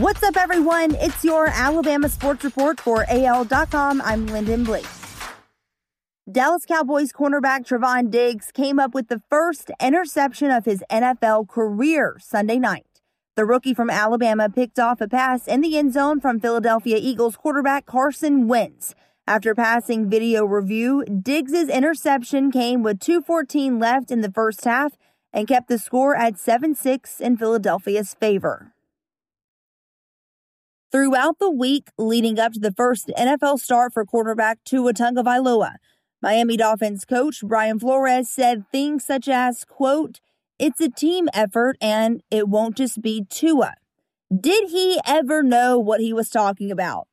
What's up, everyone? It's your Alabama Sports Report for AL.com. I'm Lyndon Blake. Dallas Cowboys cornerback Trevon Diggs came up with the first interception of his NFL career Sunday night. The rookie from Alabama picked off a pass in the end zone from Philadelphia Eagles quarterback Carson Wentz. After passing video review, Diggs' interception came with 2.14 left in the first half and kept the score at 7 6 in Philadelphia's favor. Throughout the week leading up to the first NFL start for quarterback Tua Tagovailoa, Miami Dolphins coach Brian Flores said things such as, quote, it's a team effort and it won't just be Tua. Did he ever know what he was talking about?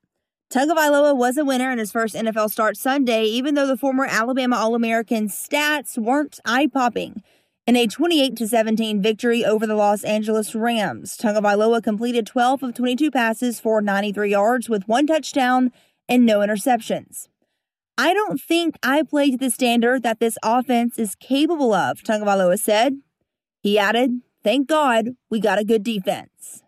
Tagovailoa was a winner in his first NFL start Sunday, even though the former Alabama All-American stats weren't eye-popping. In a 28 17 victory over the Los Angeles Rams, Tagovailoa completed 12 of 22 passes for 93 yards with one touchdown and no interceptions. I don't think I played to the standard that this offense is capable of, Tagovailoa said. He added, Thank God we got a good defense.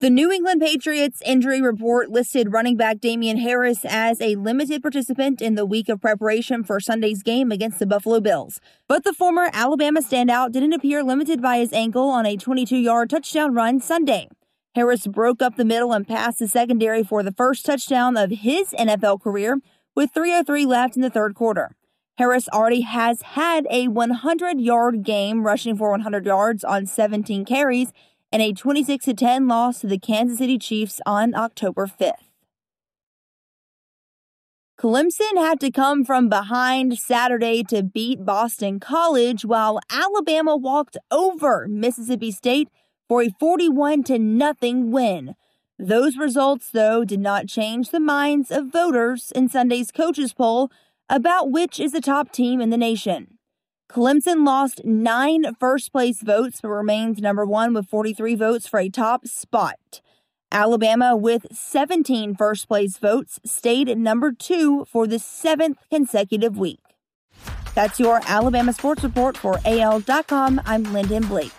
The New England Patriots injury report listed running back Damien Harris as a limited participant in the week of preparation for Sunday's game against the Buffalo Bills. But the former Alabama standout didn't appear limited by his ankle on a 22 yard touchdown run Sunday. Harris broke up the middle and passed the secondary for the first touchdown of his NFL career with 3.03 left in the third quarter. Harris already has had a 100 yard game, rushing for 100 yards on 17 carries in a 26 10 loss to the Kansas City Chiefs on October 5th. Clemson had to come from behind Saturday to beat Boston College while Alabama walked over Mississippi State for a 41 to nothing win. Those results though did not change the minds of voters in Sunday's coaches poll about which is the top team in the nation. Clemson lost nine first place votes but remains number one with 43 votes for a top spot. Alabama, with 17 first place votes, stayed number two for the seventh consecutive week. That's your Alabama Sports Report for AL.com. I'm Lyndon Blake.